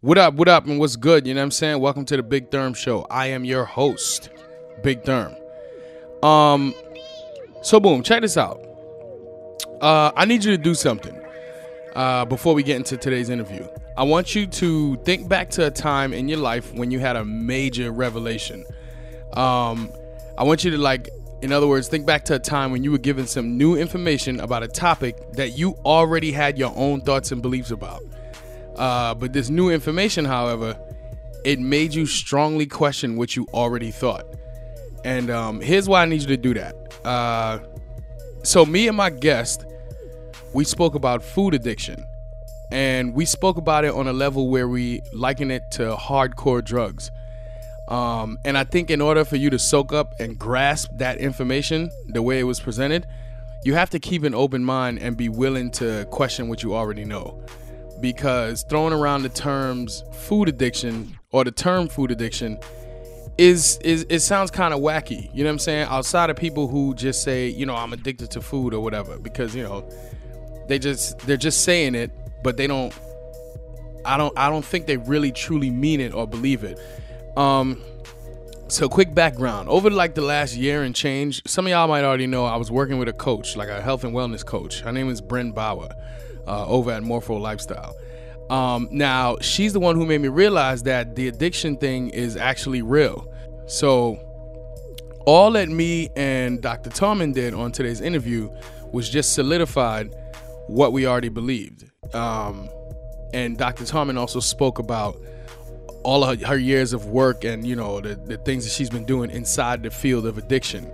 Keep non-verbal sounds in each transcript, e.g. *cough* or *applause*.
What up, what up, and what's good? You know what I'm saying? Welcome to the Big Therm Show. I am your host, Big Therm. Um, so boom, check this out. Uh, I need you to do something uh, before we get into today's interview. I want you to think back to a time in your life when you had a major revelation. Um, I want you to like, in other words, think back to a time when you were given some new information about a topic that you already had your own thoughts and beliefs about. Uh, but this new information, however, it made you strongly question what you already thought. And um, here's why I need you to do that. Uh, so, me and my guest, we spoke about food addiction. And we spoke about it on a level where we liken it to hardcore drugs. Um, and I think in order for you to soak up and grasp that information the way it was presented, you have to keep an open mind and be willing to question what you already know because throwing around the terms food addiction or the term food addiction is is it sounds kind of wacky. You know what I'm saying? Outside of people who just say, you know, I'm addicted to food or whatever because, you know, they just they're just saying it, but they don't I don't I don't think they really truly mean it or believe it. Um so quick background. Over like the last year and change, some of y'all might already know I was working with a coach, like a health and wellness coach. Her name is Bren Bauer uh, over at Morpho Lifestyle. Um, now, she's the one who made me realize that the addiction thing is actually real. So, all that me and Dr. Tarman did on today's interview was just solidified what we already believed. Um, and Dr. Tarman also spoke about all of her years of work and you know the, the things that she's been doing inside the field of addiction.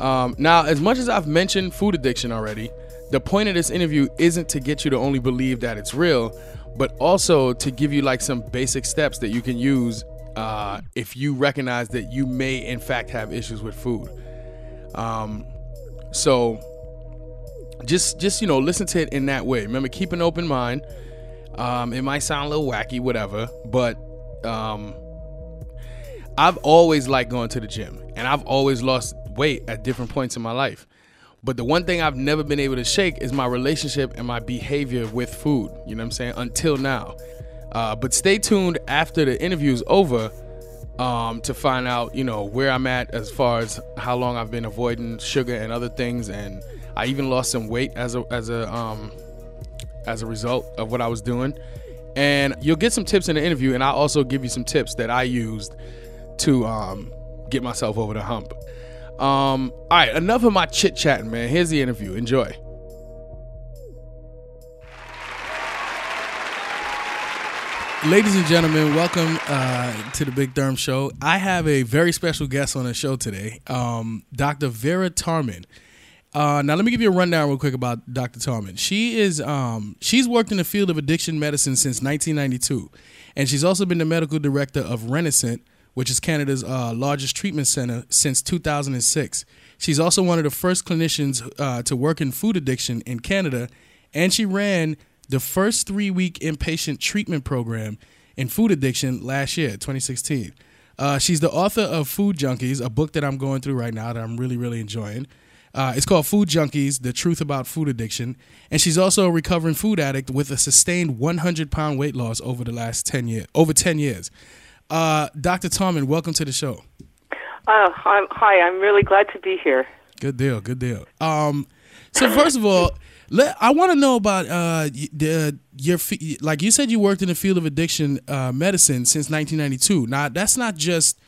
Um, now, as much as I've mentioned food addiction already, the point of this interview isn't to get you to only believe that it's real, but also to give you like some basic steps that you can use uh, if you recognize that you may in fact have issues with food. Um, so just just you know listen to it in that way. Remember, keep an open mind. Um, it might sound a little wacky, whatever, but um, I've always liked going to the gym, and I've always lost weight at different points in my life. But the one thing I've never been able to shake is my relationship and my behavior with food. You know what I'm saying? Until now. Uh, but stay tuned after the interview is over um, to find out, you know, where I'm at as far as how long I've been avoiding sugar and other things, and I even lost some weight as a as a um, as a result of what I was doing. And you'll get some tips in the interview, and I'll also give you some tips that I used to um, get myself over the hump. Um, all right, enough of my chit chatting, man. Here's the interview. Enjoy. Ladies and gentlemen, welcome uh, to the Big Therm Show. I have a very special guest on the show today, um, Dr. Vera Tarman. Uh, now, let me give you a rundown real quick about Dr. Tarman. She is um, she's worked in the field of addiction medicine since 1992, and she's also been the medical director of Renascent, which is Canada's uh, largest treatment center since 2006. She's also one of the first clinicians uh, to work in food addiction in Canada, and she ran the first three week inpatient treatment program in food addiction last year, 2016. Uh, she's the author of Food Junkies, a book that I'm going through right now that I'm really, really enjoying. Uh, it's called Food Junkies: The Truth About Food Addiction, and she's also a recovering food addict with a sustained 100 pound weight loss over the last 10 years. Over 10 years. Uh, Dr. Tarman, welcome to the show. Uh, I'm, hi, I'm really glad to be here. Good deal, good deal. Um, so first of all, let, I want to know about uh, the your like you said you worked in the field of addiction uh, medicine since 1992. Now that's not just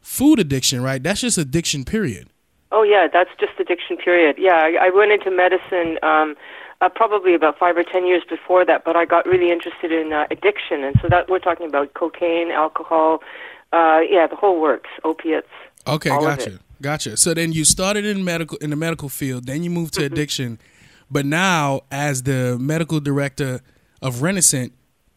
food addiction, right? That's just addiction, period. Oh yeah, that's just addiction, period. Yeah, I, I went into medicine. Um, uh, probably about five or ten years before that, but I got really interested in uh, addiction, and so that we're talking about cocaine, alcohol, uh, yeah, the whole works, opiates. Okay, gotcha, gotcha. So then you started in medical in the medical field, then you moved to mm-hmm. addiction, but now as the medical director of Renascent,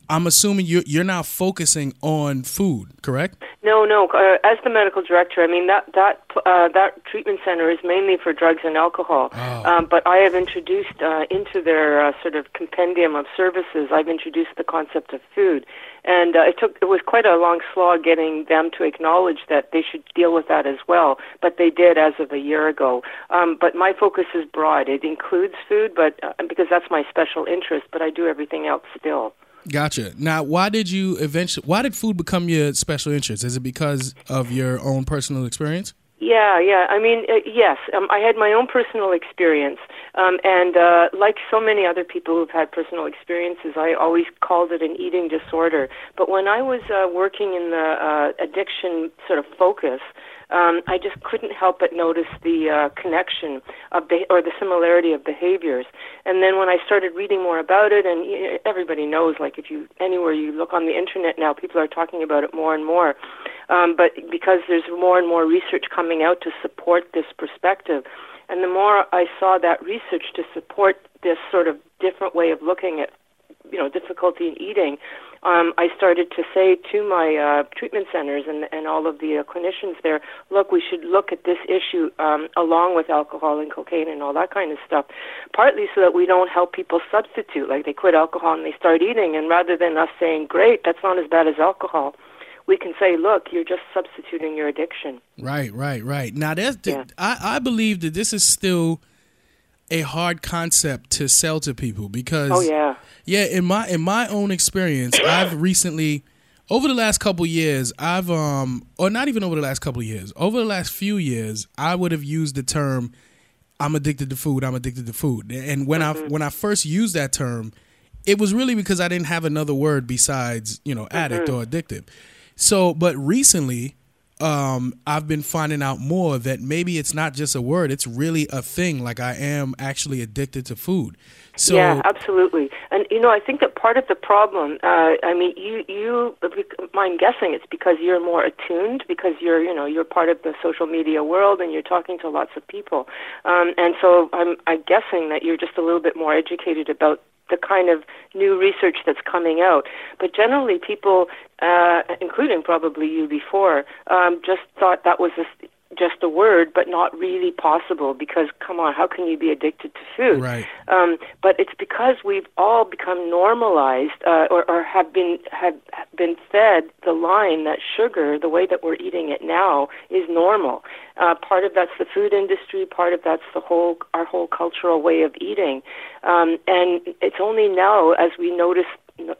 I'm assuming you're you're now focusing on food, correct? No, no. Uh, as the medical director, I mean that that uh, that treatment center is mainly for drugs and alcohol. Oh. Um, but I have introduced uh, into their uh, sort of compendium of services. I've introduced the concept of food, and uh, it took it was quite a long slog getting them to acknowledge that they should deal with that as well. But they did as of a year ago. Um, but my focus is broad. It includes food, but uh, because that's my special interest. But I do everything else still. Gotcha. Now, why did you eventually? Why did food become your special interest? Is it because of your own personal experience? Yeah, yeah. I mean, uh, yes. Um, I had my own personal experience, um, and uh, like so many other people who've had personal experiences, I always called it an eating disorder. But when I was uh, working in the uh, addiction sort of focus, um, I just couldn't help but notice the uh, connection of the or the similarity of behaviors. And then when I started reading more about it, and everybody knows, like if you anywhere you look on the internet now, people are talking about it more and more. Um, but because there's more and more research coming out to support this perspective, and the more I saw that research to support this sort of different way of looking at you know difficulty in eating, um, I started to say to my uh, treatment centers and, and all of the uh, clinicians there, look, we should look at this issue um, along with alcohol and cocaine and all that kind of stuff, partly so that we don't help people substitute, like they quit alcohol and they start eating, and rather than us saying, great, that's not as bad as alcohol, we can say, look, you're just substituting your addiction. Right, right, right. Now, that's yeah. I, I believe that this is still a hard concept to sell to people because oh yeah yeah in my in my own experience *coughs* I've recently over the last couple years I've um or not even over the last couple years over the last few years I would have used the term I'm addicted to food I'm addicted to food and when mm-hmm. I when I first used that term it was really because I didn't have another word besides you know addict mm-hmm. or addictive so but recently um, I've been finding out more that maybe it's not just a word; it's really a thing. Like I am actually addicted to food. So yeah, absolutely. And you know, I think that part of the problem, uh, I mean, you you, I'm guessing it's because you're more attuned because you're you know you're part of the social media world and you're talking to lots of people, um, and so I'm I'm guessing that you're just a little bit more educated about the kind of new research that's coming out. But generally, people, uh, including probably you before, um, just thought that was a, just a word, but not really possible because, come on, how can you be addicted to food? Right. Um, but it's because we've all become normalized uh, or, or have been have been fed the line that sugar, the way that we're eating it now, is normal. Uh, part of that's the food industry. Part of that's the whole our whole cultural way of eating. Um, and it's only now, as we notice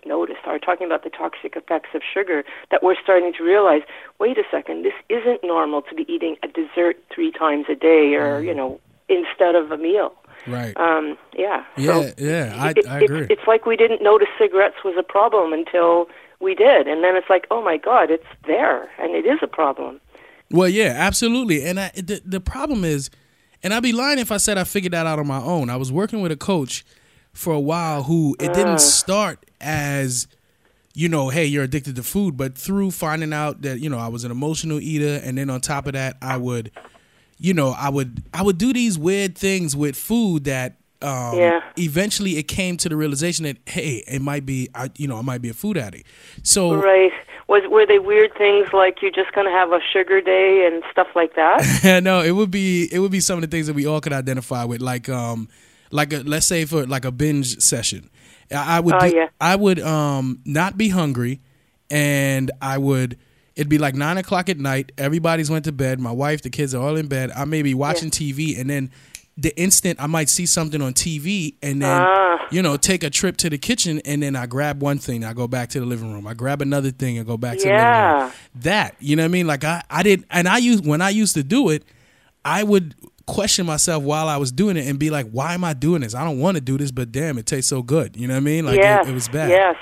noticed are talking about the toxic effects of sugar that we're starting to realize wait a second this isn't normal to be eating a dessert three times a day or mm. you know instead of a meal. Right. Um yeah. Yeah so yeah I, it, I agree. it's, it's like we didn't notice cigarettes was a problem until we did and then it's like oh my god it's there and it is a problem. Well yeah absolutely and I, the, the problem is and i'd be lying if i said i figured that out on my own. I was working with a coach for a while who it didn't start as you know, hey, you're addicted to food, but through finding out that, you know, I was an emotional eater and then on top of that, I would you know, I would I would do these weird things with food that um, yeah. eventually it came to the realization that hey, it might be I, you know, I might be a food addict. So Right. Was were they weird things like you're just going to have a sugar day and stuff like that? *laughs* no, it would be it would be some of the things that we all could identify with like um like a let's say for like a binge session I would oh, yeah. I would um not be hungry, and I would. It'd be like nine o'clock at night. Everybody's went to bed. My wife, the kids are all in bed. I may be watching yeah. TV, and then the instant I might see something on TV, and then ah. you know take a trip to the kitchen, and then I grab one thing, I go back to the living room. I grab another thing, and go back to yeah. the living room. That you know what I mean? Like I I did, and I used when I used to do it, I would question myself while I was doing it and be like, why am I doing this? I don't want to do this, but damn, it tastes so good. You know what I mean? Like yes, it, it was bad. Yes.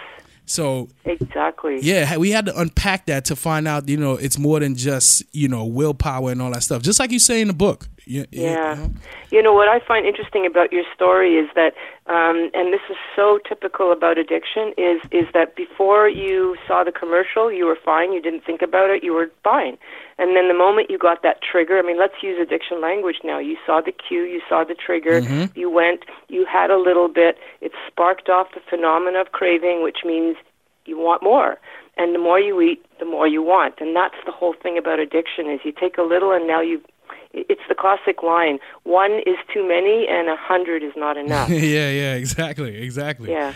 So exactly, yeah, we had to unpack that to find out. You know, it's more than just you know willpower and all that stuff. Just like you say in the book. Yeah, yeah. You know? you know what I find interesting about your story is that, um, and this is so typical about addiction, is is that before you saw the commercial, you were fine. You didn't think about it. You were fine. And then the moment you got that trigger, I mean, let's use addiction language now. You saw the cue, you saw the trigger, mm-hmm. you went, you had a little bit. It sparked off the phenomenon of craving, which means you want more. And the more you eat, the more you want. And that's the whole thing about addiction is you take a little and now you it's the classic line one is too many and a hundred is not *laughs* enough yeah yeah exactly exactly yeah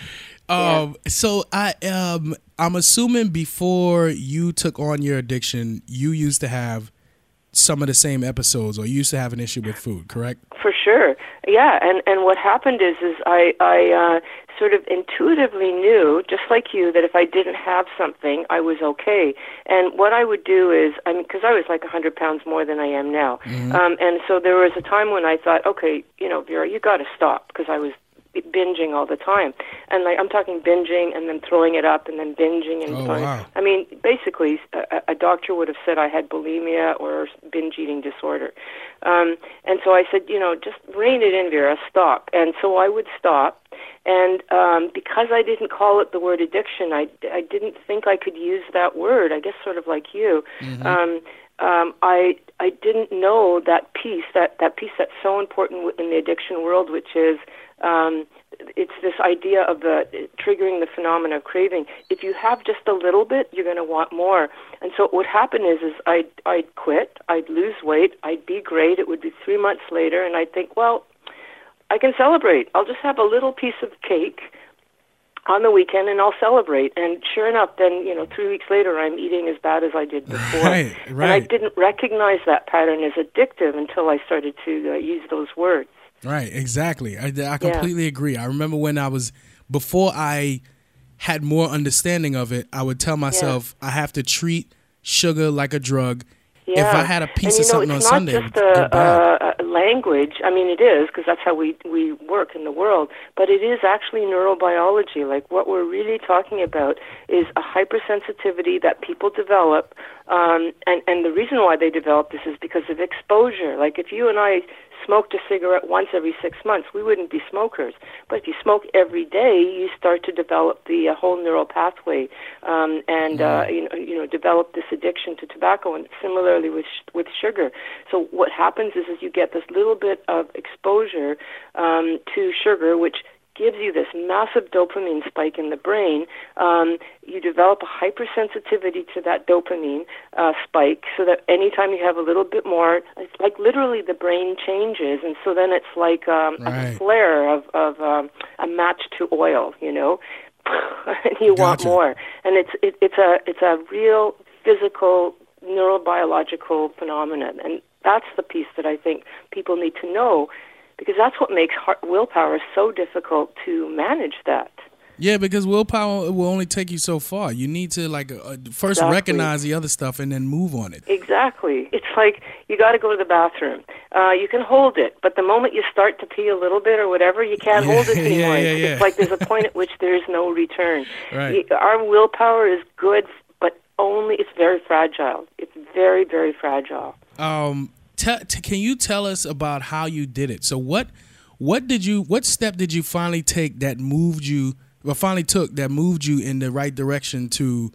um, yeah. so I um I'm assuming before you took on your addiction, you used to have some of the same episodes, or you used to have an issue with food, correct? For sure, yeah. And and what happened is is I I uh, sort of intuitively knew, just like you, that if I didn't have something, I was okay. And what I would do is, I mean, because I was like a 100 pounds more than I am now. Mm-hmm. Um, and so there was a time when I thought, okay, you know, Vera, you got to stop because I was binging all the time. And like I'm talking binging and then throwing it up and then binging and oh, wow. I mean, basically, a, a doctor would have said I had bulimia or binge eating disorder. Um, and so I said, you know, just rein it in, Vera, stop. And so I would stop. And um, because I didn't call it the word addiction, I, I didn't think I could use that word. I guess sort of like you. Mm-hmm. Um, um, I I didn't know that piece that that piece that's so important in the addiction world, which is um, it's this idea of the triggering the phenomena of craving. If you have just a little bit, you're going to want more. And so what would happen is, is I'd, I'd quit, I'd lose weight, I'd be great. It would be three months later, and I'd think, well, I can celebrate. I'll just have a little piece of cake on the weekend and I'll celebrate. And sure enough, then, you know, three weeks later, I'm eating as bad as I did *laughs* before. Right, right. And I didn't recognize that pattern as addictive until I started to uh, use those words. Right, exactly. I, I completely yeah. agree. I remember when I was, before I had more understanding of it, I would tell myself yeah. I have to treat sugar like a drug. Yeah. If I had a piece and, of something know, on Sunday, it's not just a, a, a, language. I mean, it is because that's how we we work in the world. But it is actually neurobiology. Like what we're really talking about is a hypersensitivity that people develop, um, and and the reason why they develop this is because of exposure. Like if you and I smoked a cigarette once every six months, we wouldn't be smokers. But if you smoke every day, you start to develop the uh, whole neural pathway, um, and uh, you know, you know, develop this addiction to tobacco. And similarly with sh- with sugar. So what happens is, is you get this little bit of exposure um, to sugar, which gives you this massive dopamine spike in the brain, um, you develop a hypersensitivity to that dopamine uh, spike so that anytime you have a little bit more, it's like literally the brain changes. And so then it's like um, right. a flare of, of um, a match to oil, you know, *laughs* and you gotcha. want more. And it's, it, it's, a, it's a real physical, neurobiological phenomenon. And that's the piece that I think people need to know because that's what makes heart, willpower so difficult to manage that. Yeah, because willpower will only take you so far. You need to like uh, first exactly. recognize the other stuff and then move on it. Exactly. It's like you got to go to the bathroom. Uh, you can hold it, but the moment you start to pee a little bit or whatever, you can't yeah, hold it *laughs* anymore. Yeah, yeah, it's like there's a point at which there is no return. *laughs* Right. Our willpower is good, but only it's very fragile. It's very very fragile. Um, t- can you tell us about how you did it? So what what did you what step did you finally take that moved you or finally took that moved you in the right direction to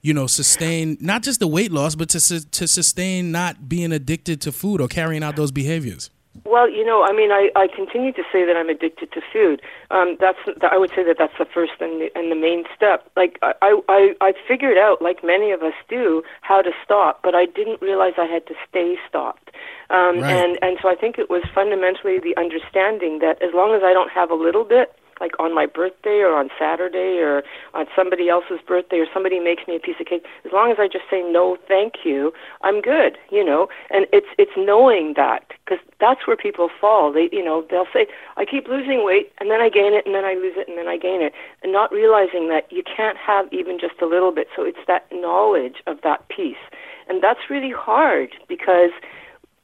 you know sustain not just the weight loss but to to sustain not being addicted to food or carrying out those behaviors? Well, you know, I mean, I, I continue to say that I'm addicted to food. Um, that's I would say that that's the first and the, and the main step. Like I, I I figured out, like many of us do, how to stop, but I didn't realize I had to stay stopped. Um, right. And and so I think it was fundamentally the understanding that as long as I don't have a little bit, like on my birthday or on Saturday or on somebody else's birthday or somebody makes me a piece of cake, as long as I just say no, thank you, I'm good, you know. And it's it's knowing that because that's where people fall. They you know they'll say I keep losing weight and then I gain it and then I lose it and then I gain it, and not realizing that you can't have even just a little bit. So it's that knowledge of that piece, and that's really hard because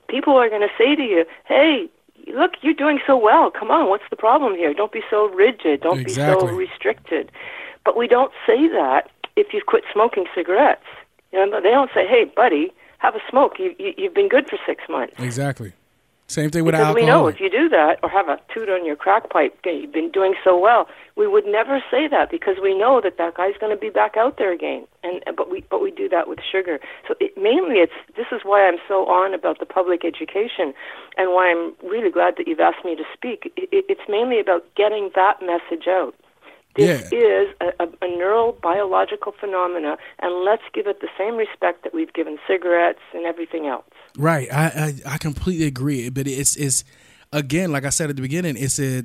people are going to say to you, "Hey, look, you're doing so well. Come on, what's the problem here? Don't be so rigid. Don't exactly. be so restricted. But we don't say that if you've quit smoking cigarettes. You know, they don't say, "Hey, buddy, have a smoke. You, you you've been good for six months." Exactly. Same thing with because alcohol. we know if you do that or have a toot on your crack pipe, you've been doing so well. We would never say that because we know that that guy's going to be back out there again. And uh, but we but we do that with sugar. So it, mainly, it's this is why I'm so on about the public education, and why I'm really glad that you've asked me to speak. It, it's mainly about getting that message out. This yeah. is a, a, a neurobiological phenomena, and let's give it the same respect that we've given cigarettes and everything else. Right. I, I, I completely agree. But it's it's again, like I said at the beginning, it's a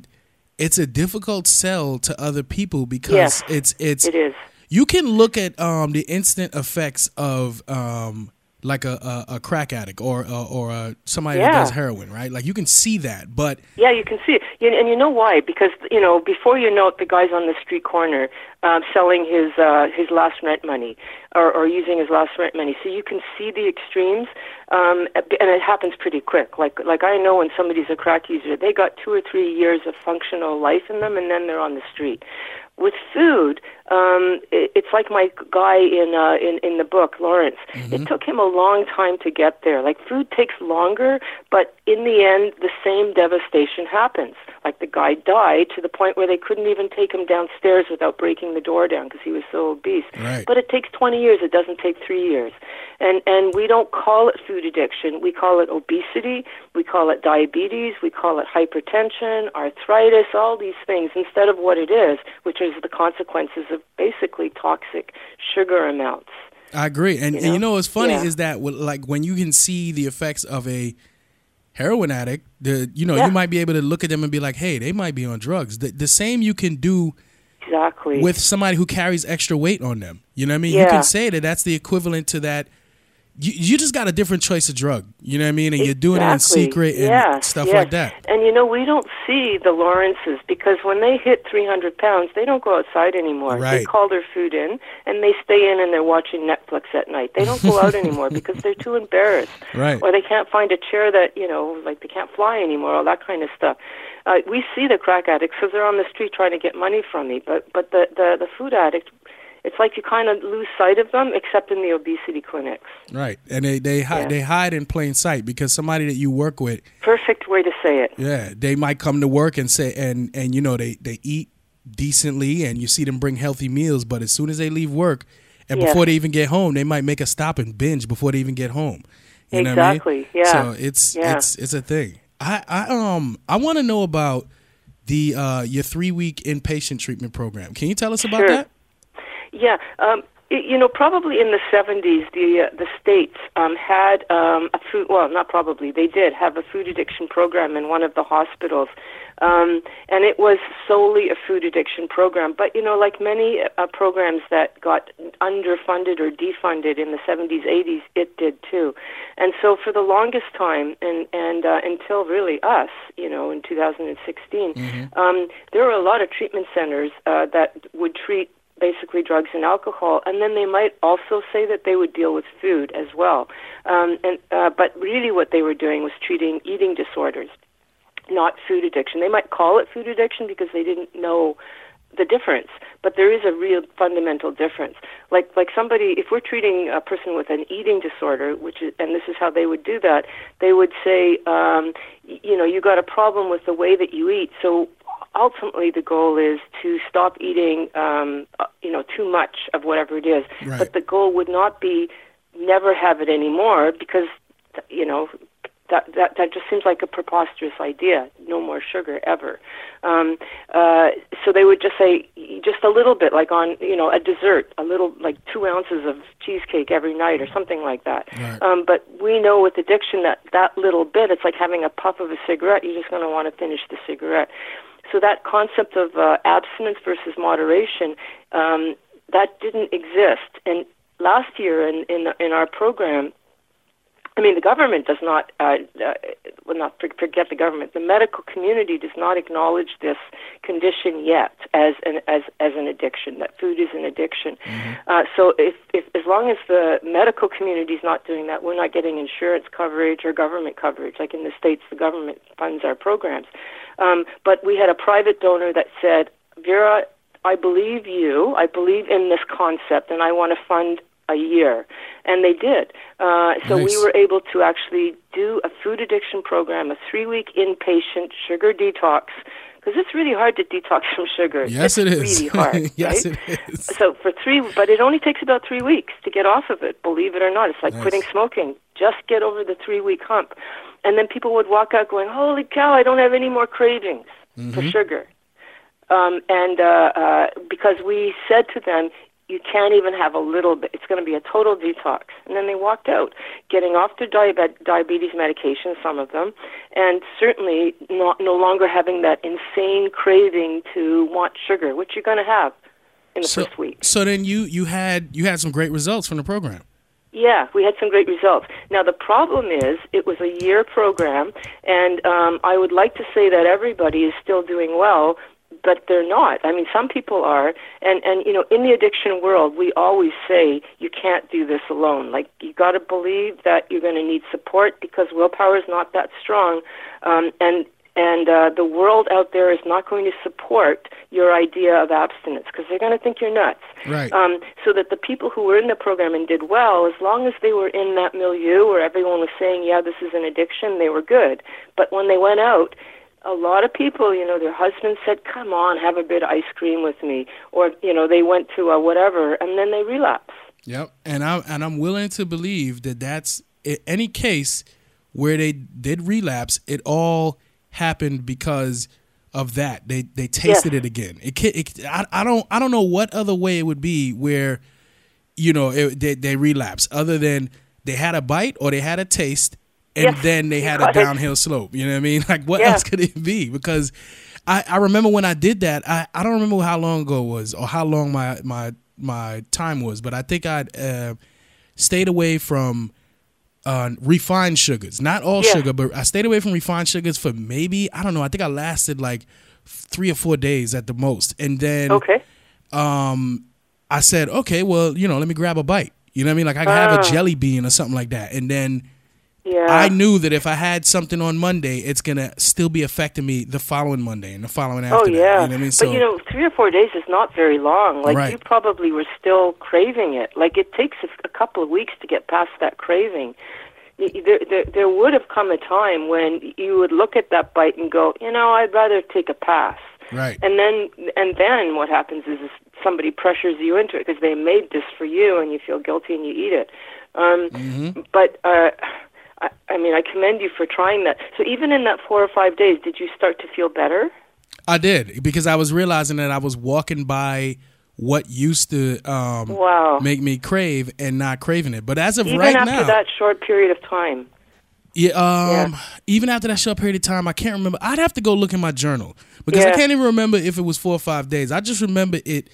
it's a difficult sell to other people because yes, it's it's it is. You can look at um, the instant effects of um, like a, a, a crack addict or uh, or uh, somebody yeah. that does heroin, right? Like you can see that, but yeah, you can see it, and you know why? Because you know before you know it, the guy's on the street corner um, selling his uh, his last rent money or, or using his last rent money. So you can see the extremes, um, and it happens pretty quick. Like like I know when somebody's a crack user, they got two or three years of functional life in them, and then they're on the street with food, um, it, it's like my guy in uh, in in the book, Lawrence. Mm-hmm. It took him a long time to get there. Like food takes longer, but in the end, the same devastation happens. Like the guy died to the point where they couldn't even take him downstairs without breaking the door down because he was so obese. Right. But it takes 20 years. It doesn't take three years. And and we don't call it food addiction. We call it obesity. We call it diabetes. We call it hypertension, arthritis, all these things instead of what it is, which is the consequences of basically toxic sugar amounts. I agree, and you know, and you know what's funny yeah. is that like when you can see the effects of a heroin addict, the you know yeah. you might be able to look at them and be like, hey, they might be on drugs. The, the same you can do exactly with somebody who carries extra weight on them. You know what I mean? Yeah. You can say that that's the equivalent to that you, you just got a different choice of drug. You know what I mean? And exactly. you're doing it in secret and yeah, stuff yeah. like that. And you know, we don't see the Lawrences because when they hit 300 pounds, they don't go outside anymore. Right. They call their food in and they stay in and they're watching Netflix at night. They don't go out *laughs* anymore because they're too embarrassed. Right. Or they can't find a chair that, you know, like they can't fly anymore, all that kind of stuff. Uh, we see the crack addicts because they're on the street trying to get money from me, but but the the, the food addict it's like you kind of lose sight of them, except in the obesity clinics. Right, and they they hide, yeah. they hide in plain sight because somebody that you work with. Perfect way to say it. Yeah, they might come to work and say and and you know they they eat decently and you see them bring healthy meals, but as soon as they leave work and yeah. before they even get home, they might make a stop and binge before they even get home. You exactly. I mean? Yeah. So it's yeah. it's it's a thing. I I um I want to know about the uh your three week inpatient treatment program. Can you tell us about sure. that? Yeah. Um, you know, probably in the 70s, the uh, the states um, had um, a food. Well, not probably. They did have a food addiction program in one of the hospitals, um, and it was solely a food addiction program. But you know, like many uh, programs that got underfunded or defunded in the 70s, 80s, it did too. And so, for the longest time, and and uh, until really us, you know, in 2016, mm-hmm. um, there were a lot of treatment centers uh, that would treat basically drugs and alcohol, and then they might also say that they would deal with food as well. Um, and uh, but really, what they were doing was treating eating disorders, not food addiction. They might call it food addiction because they didn't know the difference, but there is a real fundamental difference. Like like somebody, if we're treating a person with an eating disorder, which is, and this is how they would do that, they would say, um, you know, you got a problem with the way that you eat, so ultimately the goal is to stop eating, um, uh, you know, too much of whatever it is. Right. But the goal would not be never have it anymore because, you know, that that that just seems like a preposterous idea. No more sugar ever. Um, uh, so they would just say just a little bit, like on you know a dessert, a little like two ounces of cheesecake every night or something like that. Right. Um, but we know with addiction that that little bit, it's like having a puff of a cigarette. You're just going to want to finish the cigarette. So that concept of uh, abstinence versus moderation, um, that didn't exist. And last year in, in, in our program, I mean, the government does not, uh, uh, well, not forget the government. The medical community does not acknowledge this condition yet as an as as an addiction. That food is an addiction. Mm-hmm. Uh, so, if, if as long as the medical community is not doing that, we're not getting insurance coverage or government coverage. Like in the states, the government funds our programs. Um, but we had a private donor that said, Vera, I believe you. I believe in this concept, and I want to fund a year. And they did. Uh, so nice. we were able to actually do a food addiction program, a three week inpatient sugar detox. Because it's really hard to detox from sugar. Yes, it's it is. Really hard. *laughs* yes, right? it is. So for three, but it only takes about three weeks to get off of it. Believe it or not, it's like nice. quitting smoking. Just get over the three week hump, and then people would walk out going, "Holy cow! I don't have any more cravings mm-hmm. for sugar." Um, and uh, uh, because we said to them, you can't even have a little bit. It's going to be a total detox. And then they walked out, getting off their diabetes medication, some of them, and certainly not, no longer having that insane craving to want sugar, which you're going to have in the so, first week. So then you you had you had some great results from the program. Yeah, we had some great results. Now the problem is, it was a year program, and um, I would like to say that everybody is still doing well, but they're not. I mean, some people are, and and you know, in the addiction world, we always say you can't do this alone. Like you got to believe that you're going to need support because willpower is not that strong, um, and and uh, the world out there is not going to support your idea of abstinence because they're going to think you're nuts. Right. Um, so that the people who were in the program and did well, as long as they were in that milieu where everyone was saying, "Yeah, this is an addiction," they were good. But when they went out, a lot of people, you know, their husbands said, "Come on, have a bit of ice cream with me," or you know, they went to a whatever, and then they relapse. Yep, and I'm and I'm willing to believe that that's in any case where they did relapse. It all happened because of that. They they tasted Yes. it again. It, it I, I don't I don't know what other way it would be where you know it, they they relapse other than they had a bite or they had a taste and Yes, then they had a downhill slope. You know what I mean? *laughs* Like what Yeah. else could it be? Because I, I remember when I did that. I, I don't remember how long ago it was or how long my my my time was, but I think I'd uh, stayed away from uh, refined sugars. Not all Yeah. sugar, but I stayed away from refined sugars for maybe I don't know. I think I lasted like three or four days at the most, and then Okay. um, I said, okay, well, you know, let me grab a bite. You know what I mean? Like I can have Ah. a jelly bean or something like that, and then Yeah. I knew that if I had something on Monday, it's gonna still be affecting me the following Monday and the following after Oh that. yeah, You know what I mean? So but you know, three or four days is not very long. Like Right. you probably were still craving it. Like it takes a, a couple of weeks to get past that craving. There, there, there would have come a time when you would look at that bite and go, you know, I'd rather take a pass. right, And then, and then what happens is, is somebody pressures you into it because they made this for you, and you feel guilty and you eat it. Um, Mm-hmm. But uh, I, I mean, I commend you for trying that. So even in that four or five days, did you start to feel better? I did because I was realizing that I was walking by what used to um, Wow. make me crave and not craving it. But as of right now Even right after now, that short period of time. Yeah, um, Yeah. even after that short period of time, I can't remember. I'd have to go look in my journal because I can't even remember if it was four or five days. I just remember it.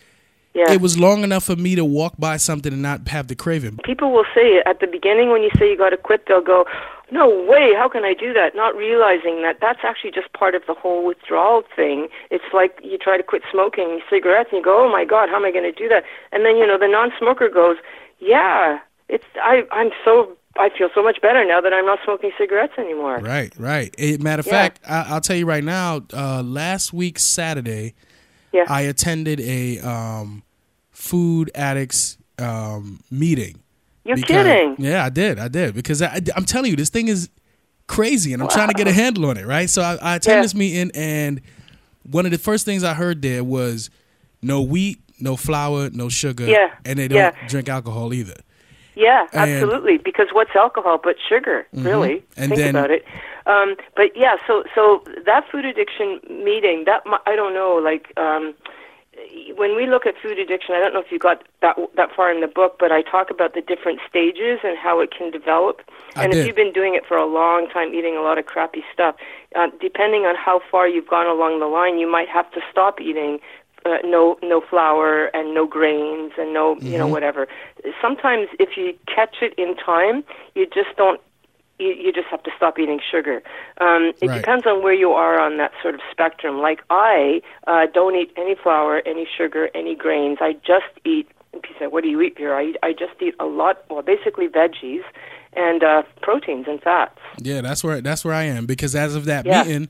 Yeah. It was long enough for me to walk by something and not have the craving. People will say at the beginning when you say you got to quit, they'll go, "No way! How can I do that?" Not realizing that that's actually just part of the whole withdrawal thing. It's like you try to quit smoking cigarettes and you go, "Oh my God, how am I going to do that?" And then you know the non-smoker goes, "Yeah, it's I I'm so I feel so much better now that I'm not smoking cigarettes anymore." Right, right. Eh, matter of Yeah. fact, I, I'll tell you right now. Uh, last week Saturday, Yeah. I attended a um, food addicts um, meeting. You're because- kidding. Yeah, I did. I did because I, am telling you, this thing is crazy, and I'm trying to get a handle on it. Right. So I, I attended Yeah. this meeting, and one of the first things I heard there was no wheat, no flour, no sugar, Yeah, and they don't yeah. drink alcohol either. Yeah, And- Mm-hmm. absolutely. Because what's alcohol but sugar? Really, And think then- about it. Um, but yeah, so so that food addiction meeting, that I don't know, like um, when we look at food addiction, I don't know if you got that that far in the book, but I talk about the different stages and how it can develop. I and did. if you've been doing it for a long time, eating a lot of crappy stuff, uh, depending on how far you've gone along the line, you might have to stop eating uh, no no flour and no grains and no you Mm-hmm. know whatever. Sometimes if you catch it in time, you just don't. You, you just have to stop eating sugar. Um, it Right. depends on where you are on that sort of spectrum. Like I uh, don't eat any flour, any sugar, any grains. I just eat. And people say, "What do you eat here?" I I just eat a lot. Well, basically veggies and uh, proteins and fats. Yeah, that's where that's where I am because as of that Yeah. meeting,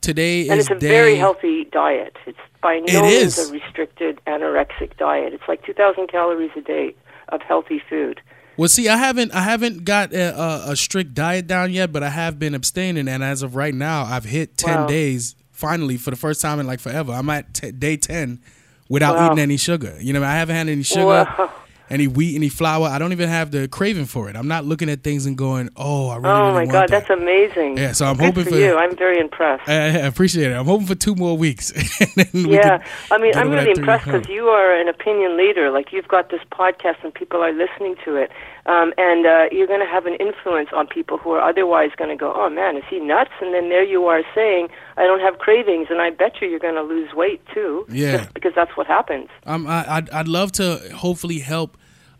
today And is it's a day. very healthy diet. It's by no means a restricted anorexic diet. It's like 2,000 calories a day of healthy food. Well, see, I haven't I haven't got a, a, a strict diet down yet, but I have been abstaining, and as of right now, I've hit ten Wow. days finally for the first time in like forever. I'm at t- day ten without Wow. eating any sugar. You know, I haven't had any sugar, Wow. Any wheat, any flour. I don't even have the craving for it. I'm not looking at things and going, "Oh, I really, Oh really my God, that." that's amazing. Yeah, so I'm Good hoping for, for- you. I'm very impressed. *laughs* I, I appreciate it. I'm hoping for two more weeks. *laughs* we yeah, I mean, I'm really impressed because you are an opinion leader. Like you've got this podcast and people are listening to it, um, and uh, you're going to have an influence on people who are otherwise going to go, "Oh man, is he nuts?" And then there you are saying, "I don't have cravings," and I bet you you're going to lose weight too. Yeah. because that's what happens. Um, I, I'd, I'd love to hopefully help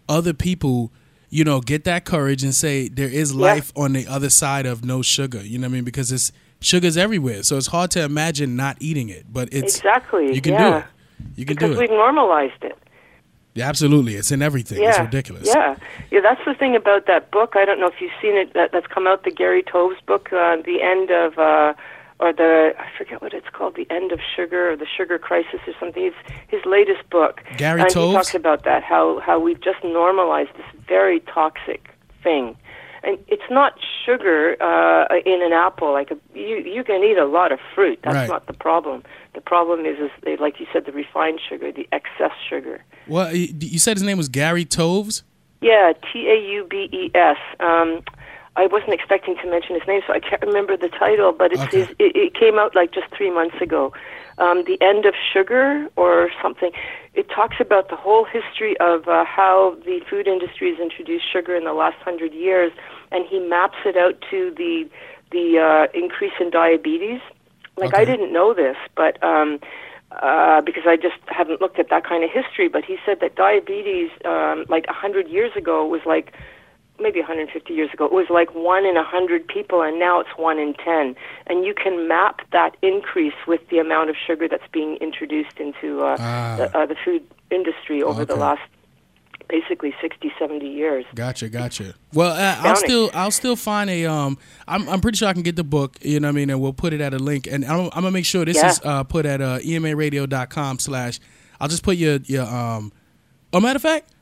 other people you know, get that courage and say there is life on the other side of no sugar. You know what I mean? Because it's sugar's everywhere, so it's hard to imagine not eating it. But it's exactly you can yeah. do it. You can because do it. we've normalized it. Yeah, absolutely, it's in everything. Yeah, It's ridiculous. Yeah, yeah. That's the thing about that book. I don't know if you've seen it. That, that's come out. The Gary Taubes book, uh, the end of, uh, or the I forget what it's called, the end of sugar or the sugar crisis or something. It's his latest book. Gary and Taubes? he talks about that. How how we've just normalized this very toxic thing. And it's not sugar uh, in an apple. Like a, you, you can eat a lot of fruit. That's Right. not the problem. The problem is, is they, like you said, the refined sugar, the excess sugar. Well, you said his name was Gary Taubes. Yeah, T A U B E S. Um, I wasn't expecting to mention his name, so I can't remember the title. But it's Okay. his, it, it came out like just three months ago. Um, the end of sugar or something. It talks about the whole history of uh, how the food industry has introduced sugar in the last hundred years, and he maps it out to the the uh, increase in diabetes. Like I didn't know this, but um, uh, because I just haven't looked at that kind of history. But he said that diabetes, um, like a hundred years ago, was like maybe 150 years ago, it was like one in a hundred people, and now it's one in ten. And you can map that increase with the amount of sugar that's being introduced into uh, Ah. the, uh, the food industry over the last basically 60, 70 years. Gotcha, gotcha. Well, uh, I'll still I'll still find a um. I'm I'm pretty sure I can get the book. You know what I mean, and we'll put it at a link. And I'm, I'm gonna make sure this Yeah. is uh, put at uh, emaradio.com slash. I'll just put your your um. Oh, matter of fact,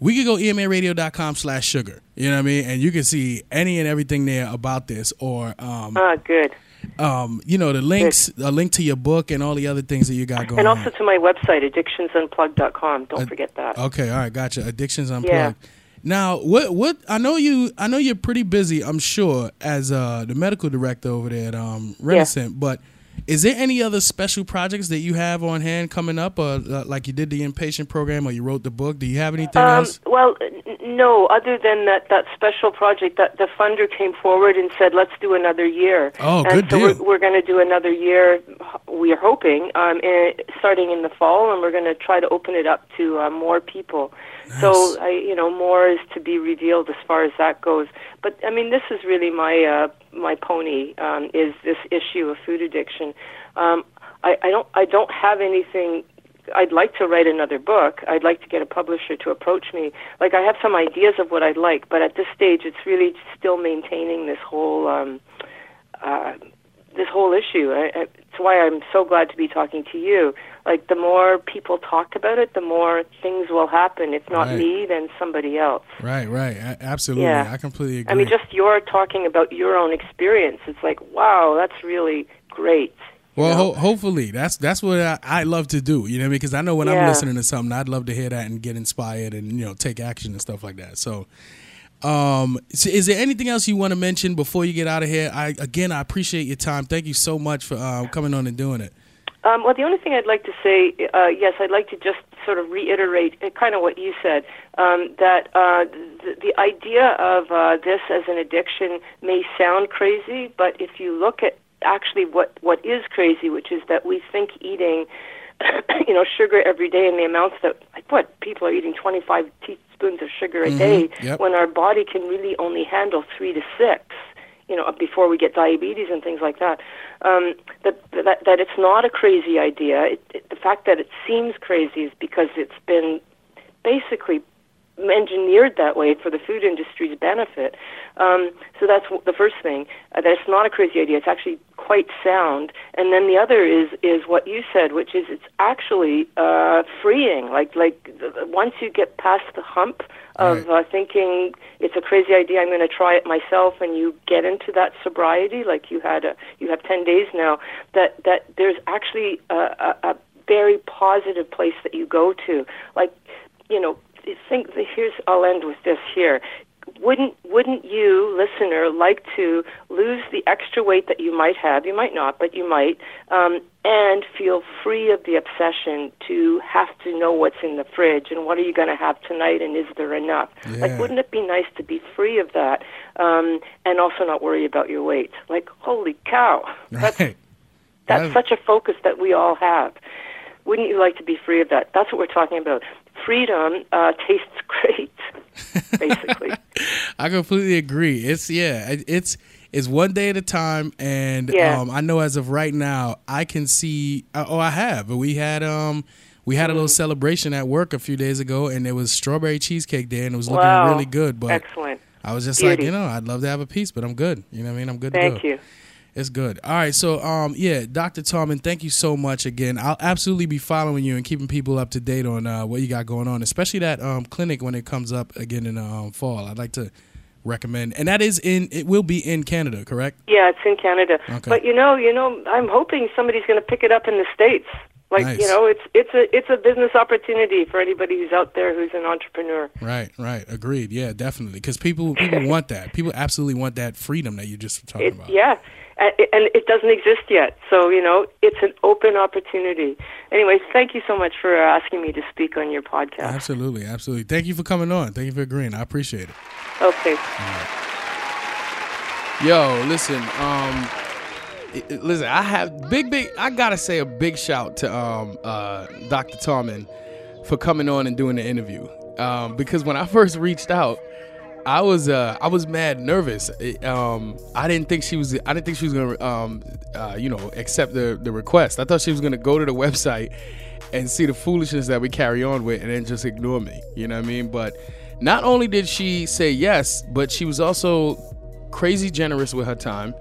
we could go emaradio.com slash sugar. You know what I mean, and you can see any and everything there about this, or um Ah, good. Um you know the links, a link to your book and all the other things that you got going And on. also to my website, addictionsunplugged.com. Don't Uh, forget that. Okay, all right, gotcha. Addictions unplugged. Yeah. Now, what what I know you I know you're pretty busy, I'm sure, as uh, the medical director over there at um, Renascent. But is there any other special projects that you have on hand coming up, or uh, like you did the inpatient program, or you wrote the book? Do you have anything Um, else? well, n- no. Other than that, that special project, that the funder came forward and said, "Let's do another year." Oh, and good so deal. We're, we're going to do another year. We are hoping, um, in, starting in the fall, and we're going to try to open it up to uh, more people. So, I, you know, more is to be revealed as far as that goes. But I mean, this is really my uh, my pony um, is this issue of food addiction. Um, I, I don't I don't have anything I'd like to write another book. I'd like to get a publisher to approach me. Like I have some ideas of what I'd like, but at this stage, it's really still maintaining this whole um, uh, this whole issue. I, I, it's why I'm so glad to be talking to you. Like the more people talk about it, the more things will happen. If not Right. me, then somebody else. Right, right, A- absolutely. Yeah. I completely agree. I mean, just your talking about your own experience. It's like, wow, that's really great. Well, ho- hopefully that's that's what I, I love to do. You know, because I know when I'm listening to something, I'd love to hear that and get inspired and you know take action and stuff like that. So, um, so is there anything else you want to mention before you get out of here? I again, I appreciate your time. Thank you so much for uh, coming on and doing it. Um, well, the only thing I'd like to say, uh, yes, I'd like to just sort of reiterate uh, kind of what you said, um, that uh, the, the idea of uh, this as an addiction may sound crazy, but if you look at actually what, what is crazy, which is that we think eating, *coughs* you know, sugar every day in the amounts that, like what, people are eating 25 teaspoons of sugar a day yep. when our body can really only handle three to six you know, before we get diabetes and things like that. Um, that, that that it's not a crazy idea. It, it, the fact that it seems crazy is because it's been basically engineered that way for the food industry's benefit. Um, so that's w- the first thing. Uh, that it's not a crazy idea. It's actually quite sound. And then the other is is what you said, which is it's actually uh, freeing. Like like th- once you get past the hump of Right. uh, thinking it's a crazy idea, I'm going to try it myself, and you get into that sobriety, like you had a, you have ten days now. That that there's actually a, a, a very positive place that you go to. Like you know, think. Here's I'll end with this here. Wouldn't wouldn't you, listener, like to lose the extra weight that you might have? You might not, but you might, um, and feel free of the obsession to have to know what's in the fridge and what are you going to have tonight and is there enough? Yeah. Like, wouldn't it be nice to be free of that um, and also not worry about your weight? Like, holy cow, that's Right. *laughs* that's That- such a focus that we all have. Wouldn't you like to be free of that? That's what we're talking about. Freedom uh, *laughs* tastes great. basically. *laughs* I completely agree. It's yeah, it's it's one day at a time, and Yeah. um, I know as of right now, I can see. uh, Oh, I have. We had um. We had a Mm-hmm. little celebration at work a few days ago, and it was strawberry cheesecake day, and it was looking Wow. really good. But Excellent. I was just like, you know, I'd love to have a piece, but I'm good. You know what I mean? I'm good to Thank go. you. It's good. All right. So, um, yeah, Dr. Tarman, thank you so much again. I'll absolutely be following you and keeping people up to date on uh, what you got going on, especially that um, clinic when it comes up again in the um, fall. I'd like to recommend, and that is in. It will be in Canada, correct? Yeah, it's in Canada. Okay. But you know, you know, I'm hoping somebody's going to pick it up in the states. Like Nice. you know, it's it's a it's a business opportunity for anybody who's out there who's an entrepreneur. Right. Right. Agreed. Yeah, definitely. Because people people *laughs* want that. People absolutely want that freedom that you just were talking It, about. yeah, and, and it doesn't exist yet. So you know, it's an open opportunity. Anyways, thank you so much for asking me to speak on your podcast. Absolutely. Absolutely. Thank you for coming on. Thank you for agreeing. I appreciate it. Okay. Yo, listen, um listen, I have big big I gotta say a big shout to um uh Dr. Tarman for coming on and doing the interview. Um because when I first reached out, I was uh I was mad nervous. It, um I didn't think she was I didn't think she was gonna um uh you know accept the the request. I thought she was gonna go to the *laughs* website and see the foolishness that we carry on with and then just ignore me. You know what I mean? But not only did she say yes, but she was also crazy generous with her time.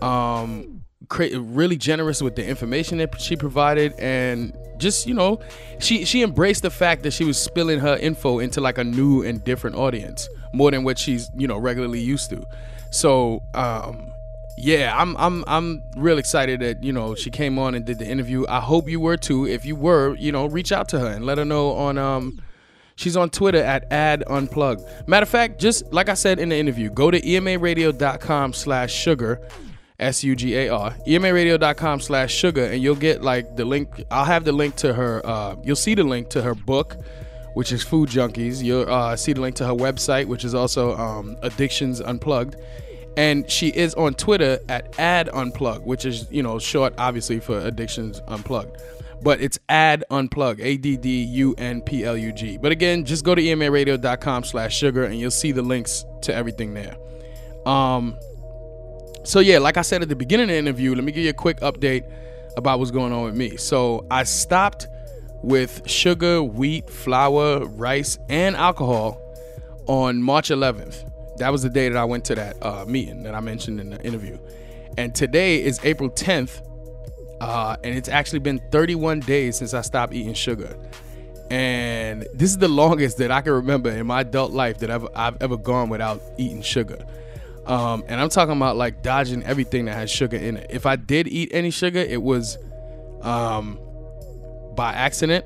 Um cra- really generous with the information that she provided and just you know she she embraced the fact that she was spilling her info into like a new and different audience more than what she's you know regularly used to so um yeah i'm i'm i'm real excited that you know she came on and did the interview i hope you were too if you were you know reach out to her and let her know on um She's on Twitter at ad unplug. Matter of fact, just like I said in the interview, go to emaradio.com slash sugar, S U G A R, E emaradio.com slash sugar, and you'll get like the link. I'll have the link to her, uh, you'll see the link to her book, which is Food Junkies. You'll uh, see the link to her website, which is also um, Addictions Unplugged. And she is on Twitter at ad unplug, which is, you know, short obviously for Addictions Unplugged but it's add unplug a-d-d-u-n-p-l-u-g but again just go to emaradio.com slash sugar and you'll see the links to everything there um so yeah like i said at the beginning of the interview let me give you a quick update about what's going on with me so i stopped with sugar wheat flour rice and alcohol on march 11th that was the day that i went to that uh, meeting that i mentioned in the interview and today is april 10th uh, and it's actually been 31 days since I stopped eating sugar. And this is the longest that I can remember in my adult life that I've, I've ever gone without eating sugar. Um, and I'm talking about like dodging everything that has sugar in it. If I did eat any sugar, it was um, by accident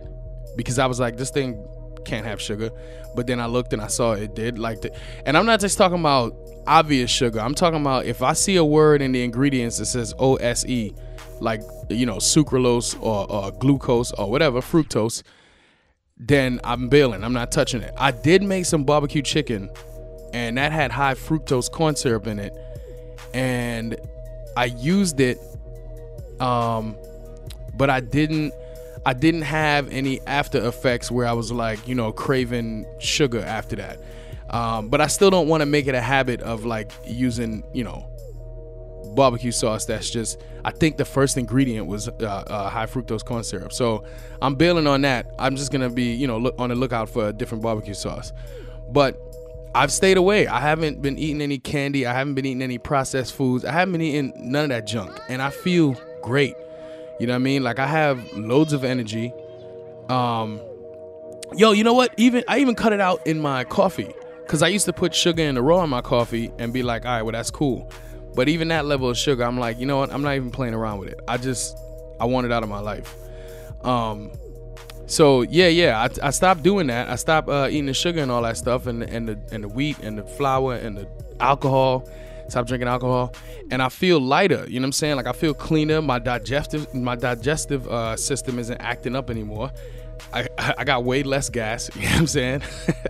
because I was like, this thing can't have sugar. But then I looked and I saw it did. Like, the, and I'm not just talking about obvious sugar. I'm talking about if I see a word in the ingredients that says OSE, like you know sucralose or, or glucose or whatever fructose, then I'm bailing. I'm not touching it. I did make some barbecue chicken, and that had high fructose corn syrup in it, and I used it. Um, but I didn't. I didn't have any after effects where I was like, you know, craving sugar after that. Um, but I still don't want to make it a habit of like using, you know, barbecue sauce that's just i think the first ingredient was uh, uh, high fructose corn syrup. So i'm bailing on that. I'm just gonna be you know look on the lookout for a different barbecue sauce. But i've stayed away. I haven't been eating any candy. I haven't been eating any processed foods. I haven't been eating none of that junk. And i feel great you know what i mean like i have loads of energy um yo you know what even i even cut it out in my coffee because i used to put sugar in the raw in my coffee and be like all right well that's cool but even that level of sugar, I'm like, you know what? I'm not even playing around with it. I just, I want it out of my life. Um, so yeah, yeah, I, I stopped doing that. I stopped uh, eating the sugar and all that stuff, and and the and the wheat and the flour and the alcohol. Stop drinking alcohol, and I feel lighter. You know what I'm saying? Like I feel cleaner. My digestive my digestive uh, system isn't acting up anymore. I, I got way less gas. *laughs* You know what I'm saying?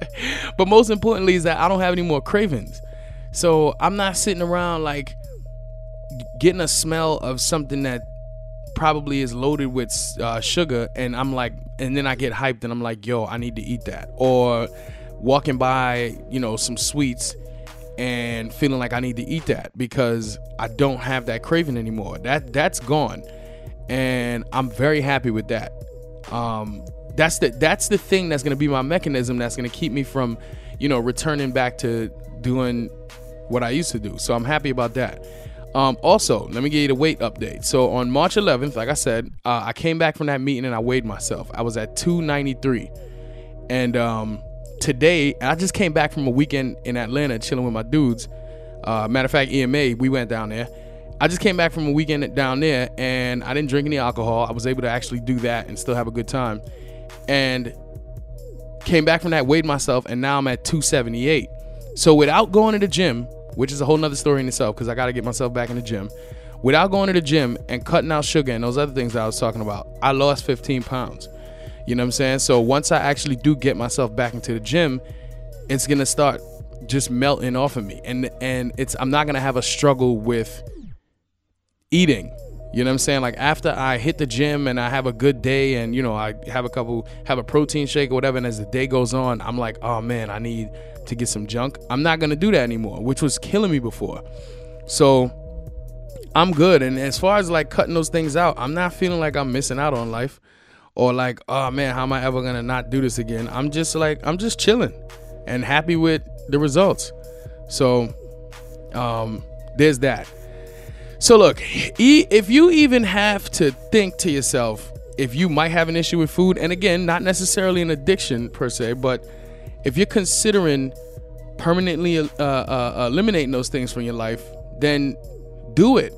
*laughs* but most importantly is that I don't have any more cravings. So I'm not sitting around like getting a smell of something that probably is loaded with uh, sugar, and I'm like, and then I get hyped and I'm like, yo, I need to eat that. Or walking by, you know, some sweets and feeling like I need to eat that because I don't have that craving anymore. That that's gone. And I'm very happy with that. Um, that's the that's the thing that's gonna be my mechanism that's gonna keep me from, you know, returning back to doing what I used to do. So I'm happy about that. Um, also, let me give you the weight update. So on March 11th, like I said, uh, I came back from that meeting and I weighed myself. I was at 293, and um, today I just came back from a weekend in Atlanta chilling with my dudes. Uh, matter of fact, EMA, we went down there. I just came back from a weekend down there and I didn't drink any alcohol. I was able to actually do that and still have a good time. And came back from that, weighed myself, and now I'm at 278. So without going to the gym, which is a whole nother story in itself, because I got to get myself back in the gym, without going to the gym and cutting out sugar and those other things that I was talking about, I lost 15 pounds. You know what I'm saying? So once I actually do get myself back into the gym, it's gonna start just melting off of me, and and it's I'm not gonna have a struggle with eating. You know what I'm saying? Like after I hit the gym and I have a good day and you know I have a couple have a protein shake or whatever and as the day goes on, I'm like, "Oh man, I need to get some junk." I'm not going to do that anymore, which was killing me before. So I'm good and as far as like cutting those things out, I'm not feeling like I'm missing out on life or like, "Oh man, how am I ever to not do this again?" I'm just like I'm just chilling and happy with the results. So um there's that. So look, if you even have to think to yourself if you might have an issue with food, and again, not necessarily an addiction per se, but if you're considering permanently uh, uh, eliminating those things from your life, then do it.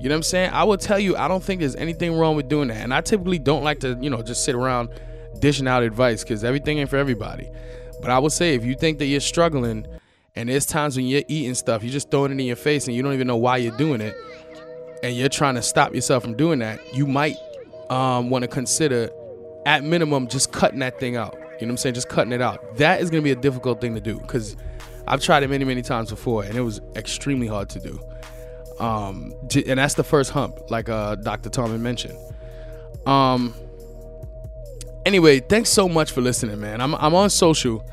You know what I'm saying? I will tell you, I don't think there's anything wrong with doing that. And I typically don't like to, you know, just sit around dishing out advice because everything ain't for everybody. But I would say if you think that you're struggling and there's times when you're eating stuff, you're just throwing it in your face and you don't even know why you're doing it, and you're trying to stop yourself from doing that, you might um, want to consider, at minimum, just cutting that thing out. You know what I'm saying? Just cutting it out. That is going to be a difficult thing to do because I've tried it many, many times before, and it was extremely hard to do. Um, and that's the first hump, like uh, Dr. Tomlin mentioned. Um. Anyway, thanks so much for listening, man. I'm I'm on social,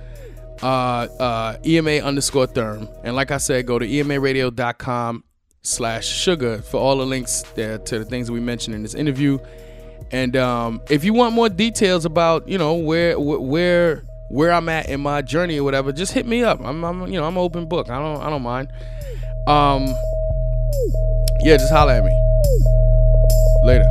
uh, uh, EMA underscore Therm, and like I said, go to emaradio.com slash sugar for all the links there to the things that we mentioned in this interview. And um, if you want more details about, you know, where where where I'm at in my journey or whatever, just hit me up. I'm, I'm you know, I'm open book. I don't I don't mind. Um, yeah, just holler at me. Later.